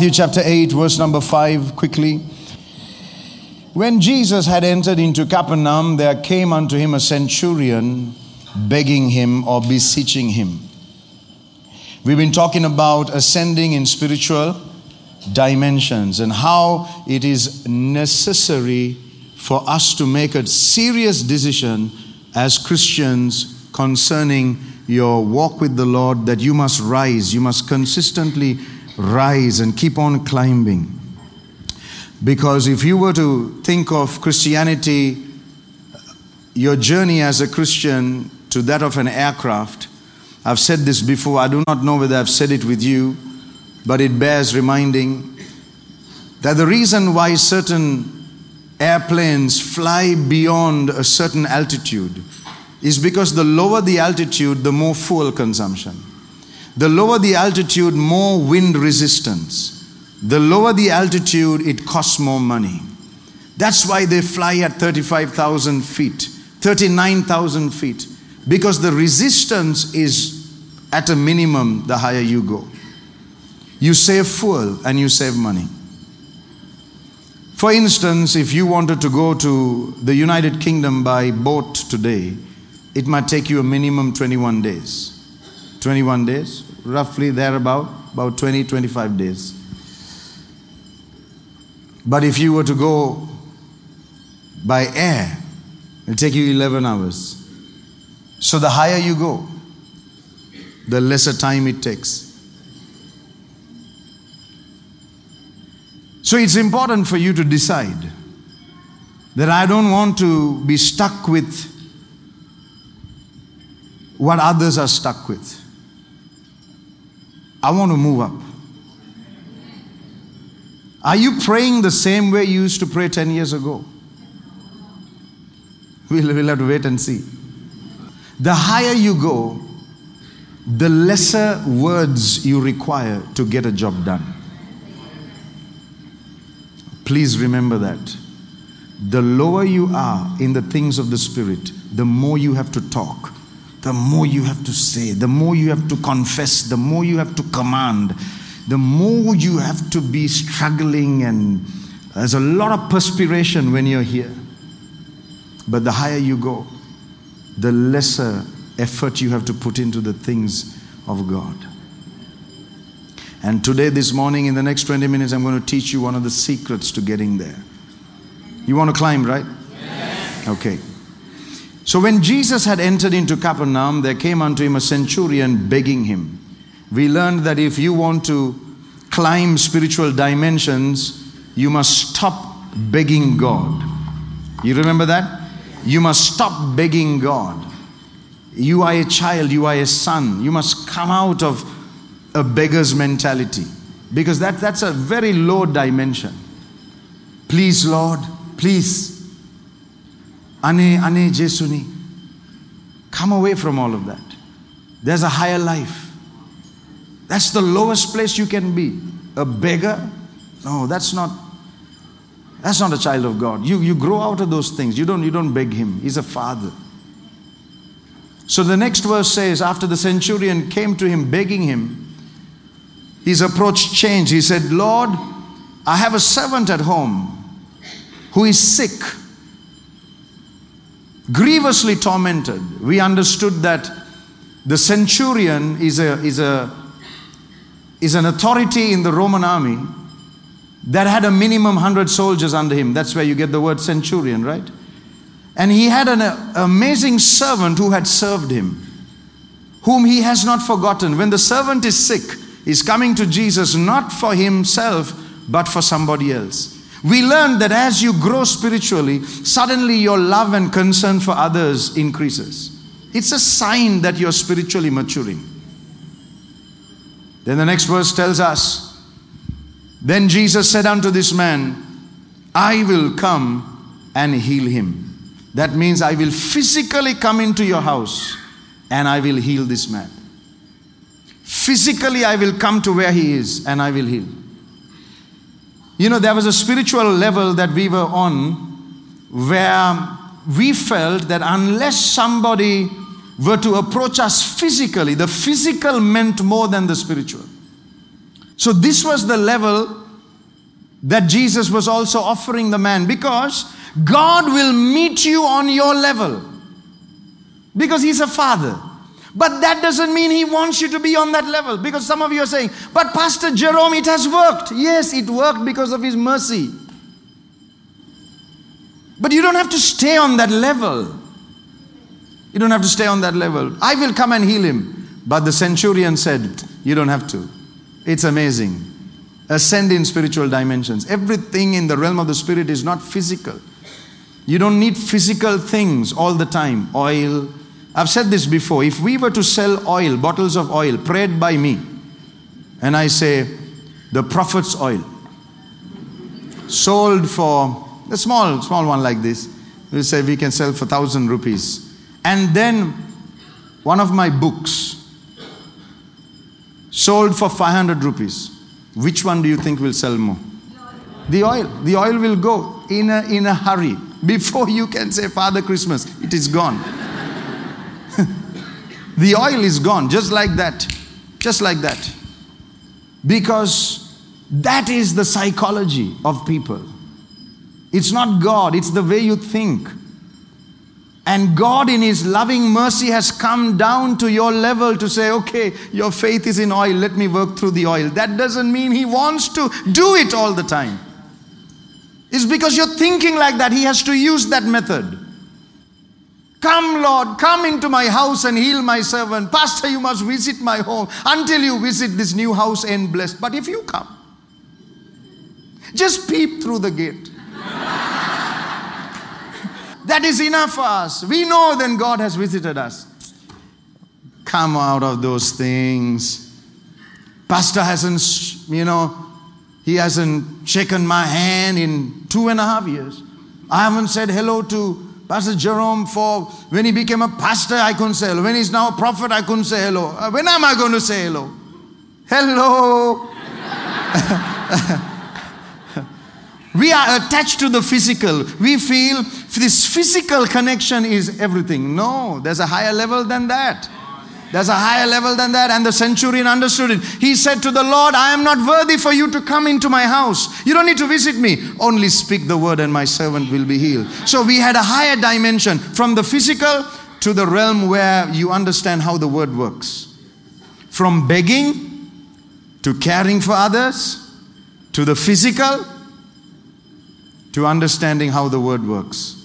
Matthew chapter 8, verse number 5, quickly. When Jesus had entered into Capernaum, there came unto him a centurion begging him or beseeching him. We've been talking about ascending in spiritual dimensions and how it is necessary for us to make a serious decision as Christians concerning your walk with the Lord that you must rise, you must consistently rise and keep on climbing. Because if you were to think of Christianity, your journey as a Christian to that of an aircraft, I've said this before, I do not know whether I've said it with you, but it bears reminding that the reason why certain airplanes fly beyond a certain altitude is because the lower the altitude, the more fuel consumption. The lower the altitude, more wind resistance. The lower the altitude, it costs more money. That's why they fly at 35,000 feet, 39,000 feet, because the resistance is at a minimum the higher you go. You save fuel and you save money. For instance, if you wanted to go to the United Kingdom by boat today, it might take you a minimum 21 days. 21 days, roughly thereabout, about 20, 25 days. But if you were to go by air, it'll take you 11 hours. So the higher you go, the lesser time it takes. So it's important for you to decide that I don't want to be stuck with what others are stuck with. I want to move up. Are you praying the same way you used to pray 10 years ago? We'll, we'll have to wait and see. The higher you go, the lesser words you require to get a job done. Please remember that. The lower you are in the things of the Spirit, the more you have to talk, the more you have to say, the more you have to confess, the more you have to command, the more you have to be struggling, and there's a lot of perspiration when you're here. But the higher you go, the lesser effort you have to put into the things of God. And today, this morning, in the next 20 minutes, I'm going to teach you one of the secrets to getting there. You want to climb, right? Yes. Okay. So when Jesus had entered into Capernaum, there came unto him a centurion begging him. We learned that if you want to climb spiritual dimensions, you must stop begging God. You remember that? You must stop begging God. You are a child, you are a son. You must come out of a beggar's mentality because that, that's a very low dimension. Please, Lord, please. Ane, ane, Jesuni. Come away from all of that. There's a higher life. That's the lowest place you can be. A beggar? No, that's not. That's not a child of God. You, you grow out of those things. You don't, you don't beg him. He's a father. So the next verse says, after the centurion came to him begging him, his approach changed. He said, Lord, I have a servant at home who is sick, grievously tormented. We understood that the centurion is, a, is, a, is an authority in the Roman army that had a minimum 100 soldiers under him. That's where you get the word centurion, right? And he had an uh, amazing servant who had served him, whom he has not forgotten. When the servant is sick, he's coming to Jesus not for himself, but for somebody else. We learn that as you grow spiritually, suddenly your love and concern for others increases. It's a sign that you're spiritually maturing. Then the next verse tells us Then Jesus said unto this man, I will come and heal him. That means I will physically come into your house and I will heal this man. Physically, I will come to where he is and I will heal. You know, there was a spiritual level that we were on where we felt that unless somebody were to approach us physically, the physical meant more than the spiritual. So, this was the level that Jesus was also offering the man because God will meet you on your level because He's a father. But that doesn't mean He wants you to be on that level because some of you are saying, But Pastor Jerome, it has worked. Yes, it worked because of His mercy. But you don't have to stay on that level. You don't have to stay on that level. I will come and heal him. But the centurion said, You don't have to. It's amazing. Ascend in spiritual dimensions. Everything in the realm of the spirit is not physical. You don't need physical things all the time. Oil. I've said this before. If we were to sell oil, bottles of oil, prayed by me, and I say, the prophet's oil, sold for a small, small one like this, we say we can sell for thousand rupees. And then one of my books sold for 500 rupees. Which one do you think will sell more? The oil. The oil will go in a, in a hurry. Before you can say Father Christmas, it is gone. The oil is gone, just like that. Just like that. Because that is the psychology of people. It's not God, it's the way you think. And God, in His loving mercy, has come down to your level to say, okay, your faith is in oil, let me work through the oil. That doesn't mean He wants to do it all the time. It's because you're thinking like that, He has to use that method. Come, Lord, come into my house and heal my servant. Pastor, you must visit my home. Until you visit this new house and blessed. But if you come, just peep through the gate. That is enough for us. We know then God has visited us. Come out of those things. Pastor hasn't, you know, he hasn't shaken my hand in two and a half years. I haven't said hello to Pastor Jerome for when he became a pastor, I couldn't say hello. When he's now a prophet, I couldn't say hello. Uh, when am I going to say hello? Hello. We are attached to the physical. We feel this physical connection is everything. No, there's a higher level than that. There's a higher level than that. And the centurion understood it. He said to the Lord, I am not worthy for you to come into my house. You don't need to visit me. Only speak the word, and my servant will be healed. So we had a higher dimension from the physical to the realm where you understand how the word works. From begging to caring for others to the physical to understanding how the word works.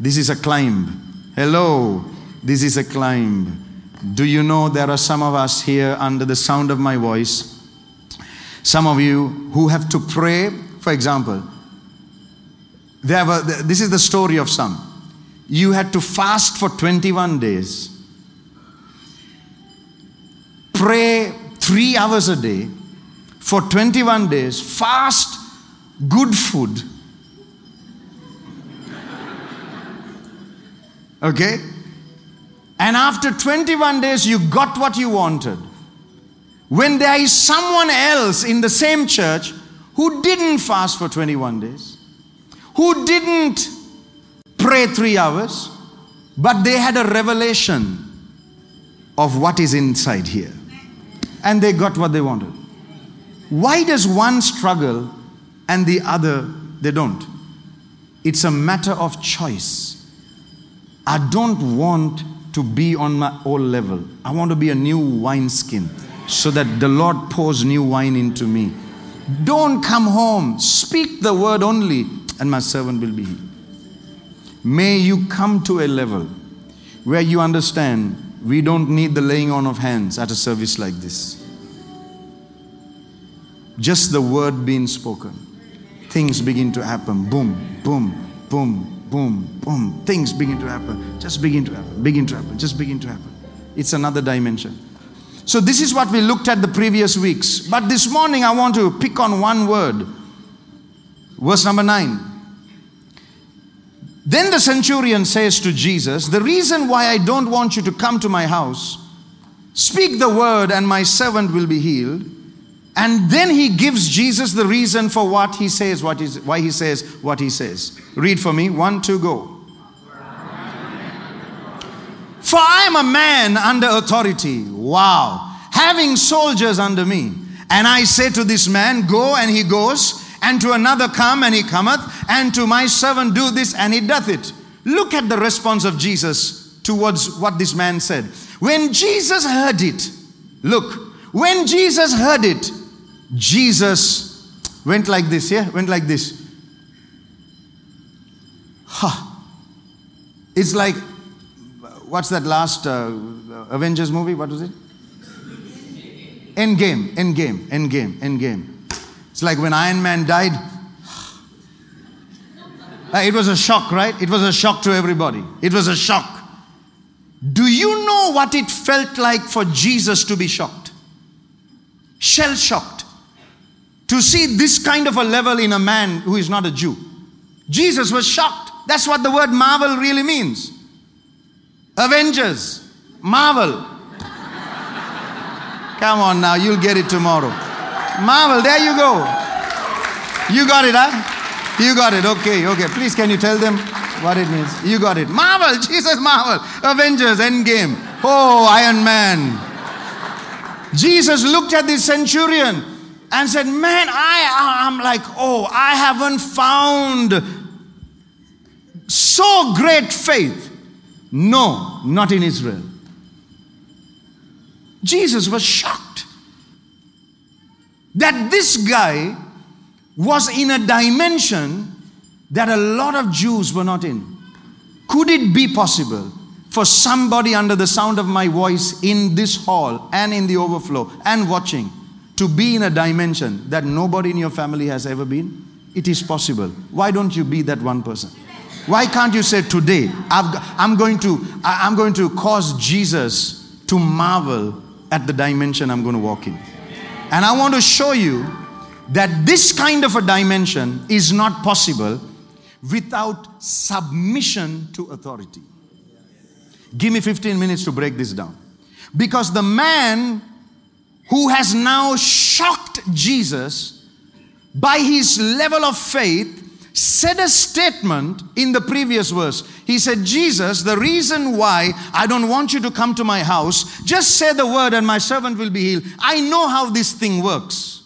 This is a climb. Hello, this is a climb. Do you know there are some of us here under the sound of my voice? Some of you who have to pray, for example, have a, this is the story of some. You had to fast for 21 days, pray three hours a day for 21 days, fast good food Okay? And after 21 days, you got what you wanted. When there is someone else in the same church who didn't fast for 21 days, who didn't pray three hours, but they had a revelation of what is inside here. And they got what they wanted. Why does one struggle and the other they don't? It's a matter of choice. I don't want to be on my old level. I want to be a new wineskin so that the Lord pours new wine into me. Don't come home. Speak the word only, and my servant will be healed. May you come to a level where you understand we don't need the laying on of hands at a service like this. Just the word being spoken, things begin to happen. Boom, boom, boom, boom, boom, things begin to happen. Just begin to happen, begin to happen, just begin to happen. It's another dimension. So, this is what we looked at the previous weeks. But this morning, I want to pick on one word. Verse number nine. Then the centurion says to Jesus, The reason why I don't want you to come to my house, speak the word, and my servant will be healed. And then he gives Jesus the reason for what he says, what is why he says what he says. Read for me. One, two, go. For I am a man under authority. Wow. Having soldiers under me. And I say to this man, Go, and he goes, and to another, Come, and he cometh, and to my servant, Do this, and he doth it. Look at the response of Jesus towards what this man said. When Jesus heard it, look, when Jesus heard it, Jesus went like this, yeah? Went like this. Huh. It's like, what's that last uh, Avengers movie? What was it? Endgame, Endgame, Endgame, Endgame. It's like when Iron Man died. It was a shock, right? It was a shock to everybody. It was a shock. Do you know what it felt like for Jesus to be shocked? Shell shocked. To see this kind of a level in a man who is not a Jew. Jesus was shocked. That's what the word marvel really means. Avengers, marvel. Come on now, you'll get it tomorrow. Marvel, there you go. You got it, huh? You got it. Okay, okay. Please, can you tell them what it means? You got it. Marvel, Jesus, Marvel. Avengers, Endgame. Oh, Iron Man. Jesus looked at this centurion and said, Man, I am like, oh, I haven't found so great faith. No, not in Israel. Jesus was shocked that this guy was in a dimension that a lot of Jews were not in. Could it be possible for somebody under the sound of my voice in this hall and in the overflow and watching to be in a dimension that nobody in your family has ever been? It is possible. Why don't you be that one person? Why can't you say today, i am going to, I'm going to cause Jesus to marvel at the dimension I'm going to walk in. And I want to show you that this kind of a dimension is not possible without submission to authority. Give me 15 minutes to break this down. Because the man who has now shocked Jesus by his level of faith said a statement in the previous verse. He said, Jesus, the reason why I don't want you to come to my house, just say the word and my servant will be healed. I know how this thing works.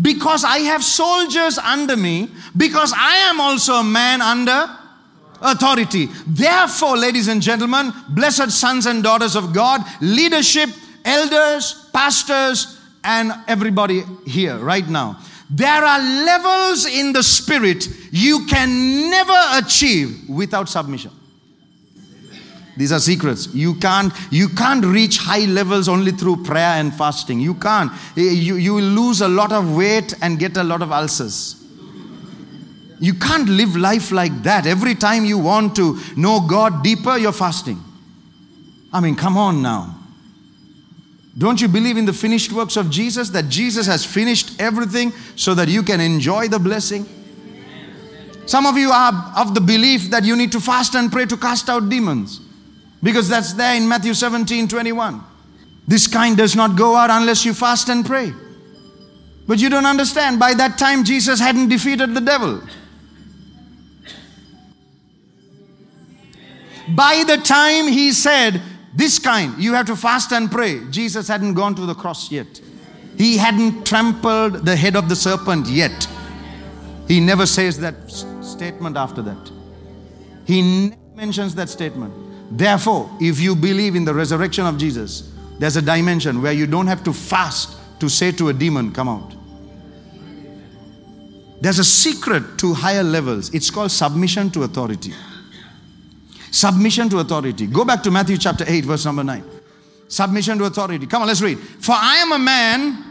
Because I have soldiers under me, because I am also a man under authority. Therefore, ladies and gentlemen, blessed sons and daughters of God, leadership, elders, pastors, and everybody here right now. There are levels in the spirit you can never achieve without submission. These are secrets. You can't, you can't reach high levels only through prayer and fasting. You can't. Eh, you, you will lose a lot of weight and get a lot of ulcers. You can't live life like that. Every time you want to know God deeper, you're fasting. I mean, come on now. Don't you believe in the finished works of Jesus? That Jesus has finished everything so that you can enjoy the blessing? Some of you are of the belief that you need to fast and pray to cast out demons because that's there in Matthew 17 21. This kind does not go out unless you fast and pray. But you don't understand, by that time, Jesus hadn't defeated the devil. By the time he said, this kind, you have to fast and pray. Jesus hadn't gone to the cross yet. He hadn't trampled the head of the serpent yet. He never says that statement after that. He never mentions that statement. Therefore, if you believe in the resurrection of Jesus, there's a dimension where you don't have to fast to say to a demon, Come out. There's a secret to higher levels. It's called submission to authority. Submission to authority. Go back to Matthew chapter 8, verse number 9. Submission to authority. Come on, let's read. For I am a man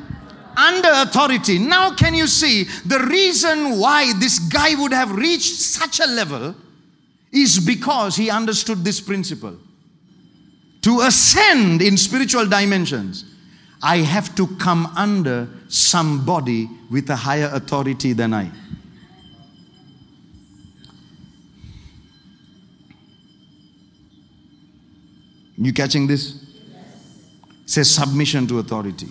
under authority. Now, can you see the reason why this guy would have reached such a level is because he understood this principle. To ascend in spiritual dimensions, I have to come under somebody with a higher authority than I. You catching this? Says submission to authority.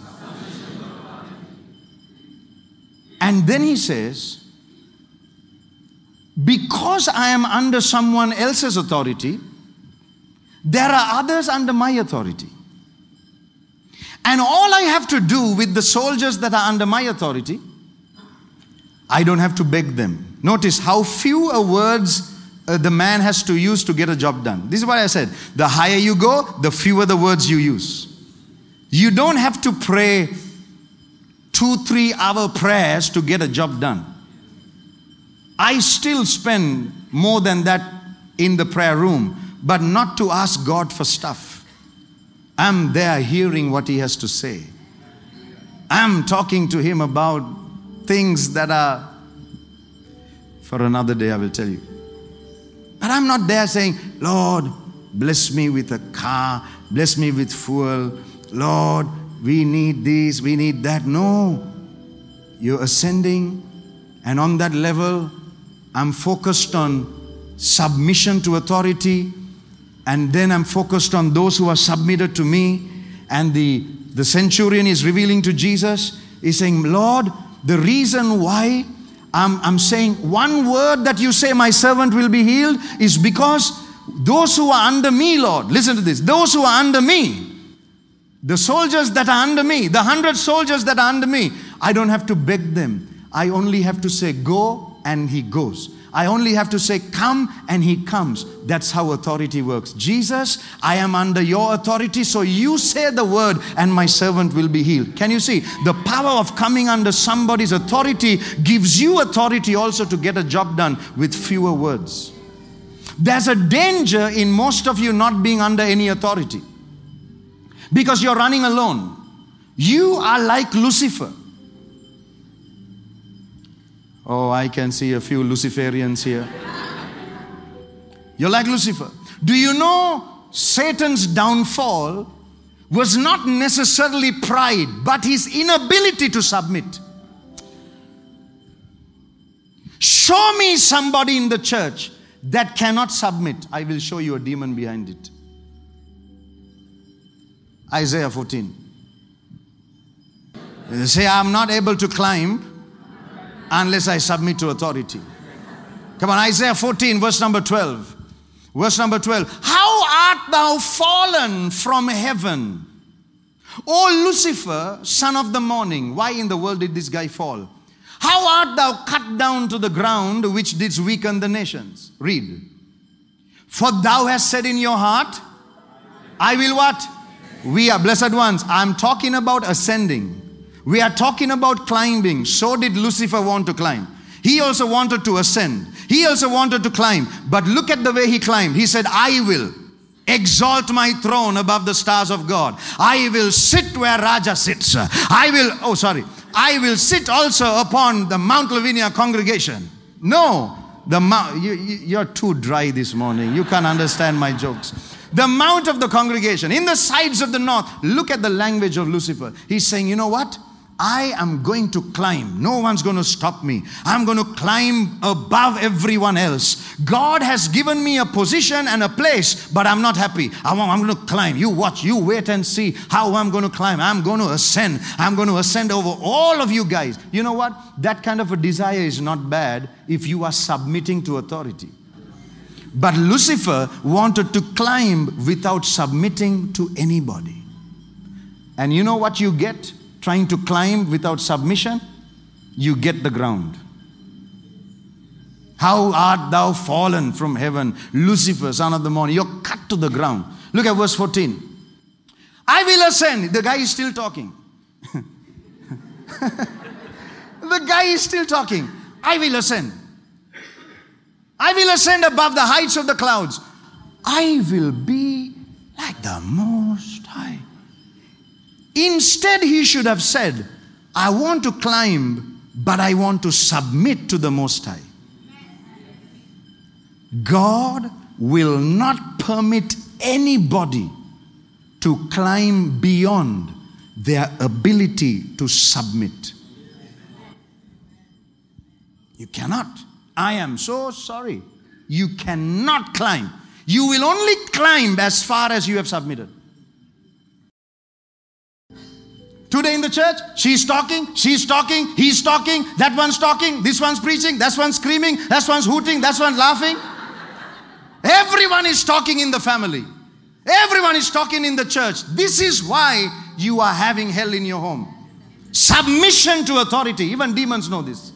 And then he says, because I am under someone else's authority, there are others under my authority. And all I have to do with the soldiers that are under my authority, I don't have to beg them. Notice how few words uh, the man has to use to get a job done. This is what I said. The higher you go, the fewer the words you use. You don't have to pray two, three hour prayers to get a job done. I still spend more than that in the prayer room, but not to ask God for stuff. I'm there hearing what He has to say. I'm talking to Him about things that are for another day, I will tell you. But I'm not there saying, Lord, bless me with a car, bless me with fuel. Lord, we need this, we need that. No. You're ascending, and on that level, I'm focused on submission to authority, and then I'm focused on those who are submitted to me. And the, the centurion is revealing to Jesus, he's saying, Lord, the reason why I'm, I'm saying one word that you say, my servant will be healed, is because those who are under me, Lord, listen to this, those who are under me, the soldiers that are under me, the hundred soldiers that are under me, I don't have to beg them. I only have to say, go, and he goes. I only have to say, come, and he comes. That's how authority works. Jesus, I am under your authority, so you say the word, and my servant will be healed. Can you see? The power of coming under somebody's authority gives you authority also to get a job done with fewer words. There's a danger in most of you not being under any authority because you're running alone. You are like Lucifer. Oh, I can see a few Luciferians here. You're like Lucifer. Do you know Satan's downfall was not necessarily pride, but his inability to submit? Show me somebody in the church that cannot submit. I will show you a demon behind it. Isaiah 14. You say, I'm not able to climb unless I submit to authority. Come on, Isaiah 14, verse number 12. Verse number 12. How art thou fallen from heaven? O Lucifer, son of the morning. Why in the world did this guy fall? How art thou cut down to the ground, which didst weaken the nations? Read. For thou hast said in your heart, I will what? We are blessed ones. I'm talking about ascending. We are talking about climbing. So did Lucifer want to climb. He also wanted to ascend. He also wanted to climb. But look at the way he climbed. He said, I will exalt my throne above the stars of God. I will sit where Raja sits. I will, oh, sorry. I will sit also upon the Mount Lavinia congregation. No, the mount, you, you're too dry this morning. You can't understand my jokes the mount of the congregation, in the sides of the north. Look at the language of Lucifer. He's saying, you know what? I am going to climb. No one's going to stop me. I'm going to climb above everyone else. God has given me a position and a place, but I'm not happy. I'm, going to climb. You watch, you wait and see how I'm going to climb. I'm going to ascend. I'm going to ascend over all of you guys. You know what? That kind of a desire is not bad if you are submitting to authority. But Lucifer wanted to climb without submitting to anybody. And you know what you get? Trying to climb without submission, you get the ground. How art thou fallen from heaven, Lucifer, son of the morning? You're cut to the ground. Look at verse 14. I will ascend. The guy is still talking. the guy is still talking. I will ascend. I will ascend above the heights of the clouds. I will be like the High. Instead, he should have said, I want to climb, but I want to submit to the Most High. God will not permit anybody to climb beyond their ability to submit. You cannot. I am so sorry. You cannot climb. You will only climb as far as you have submitted. Today in the church, she's talking, she's talking, he's talking, that one's talking, this one's preaching, that one's screaming, that one's hooting, that one's laughing. Everyone is talking in the family. Everyone is talking in the church. This is why you are having hell in your home. Submission to authority. Even demons know this.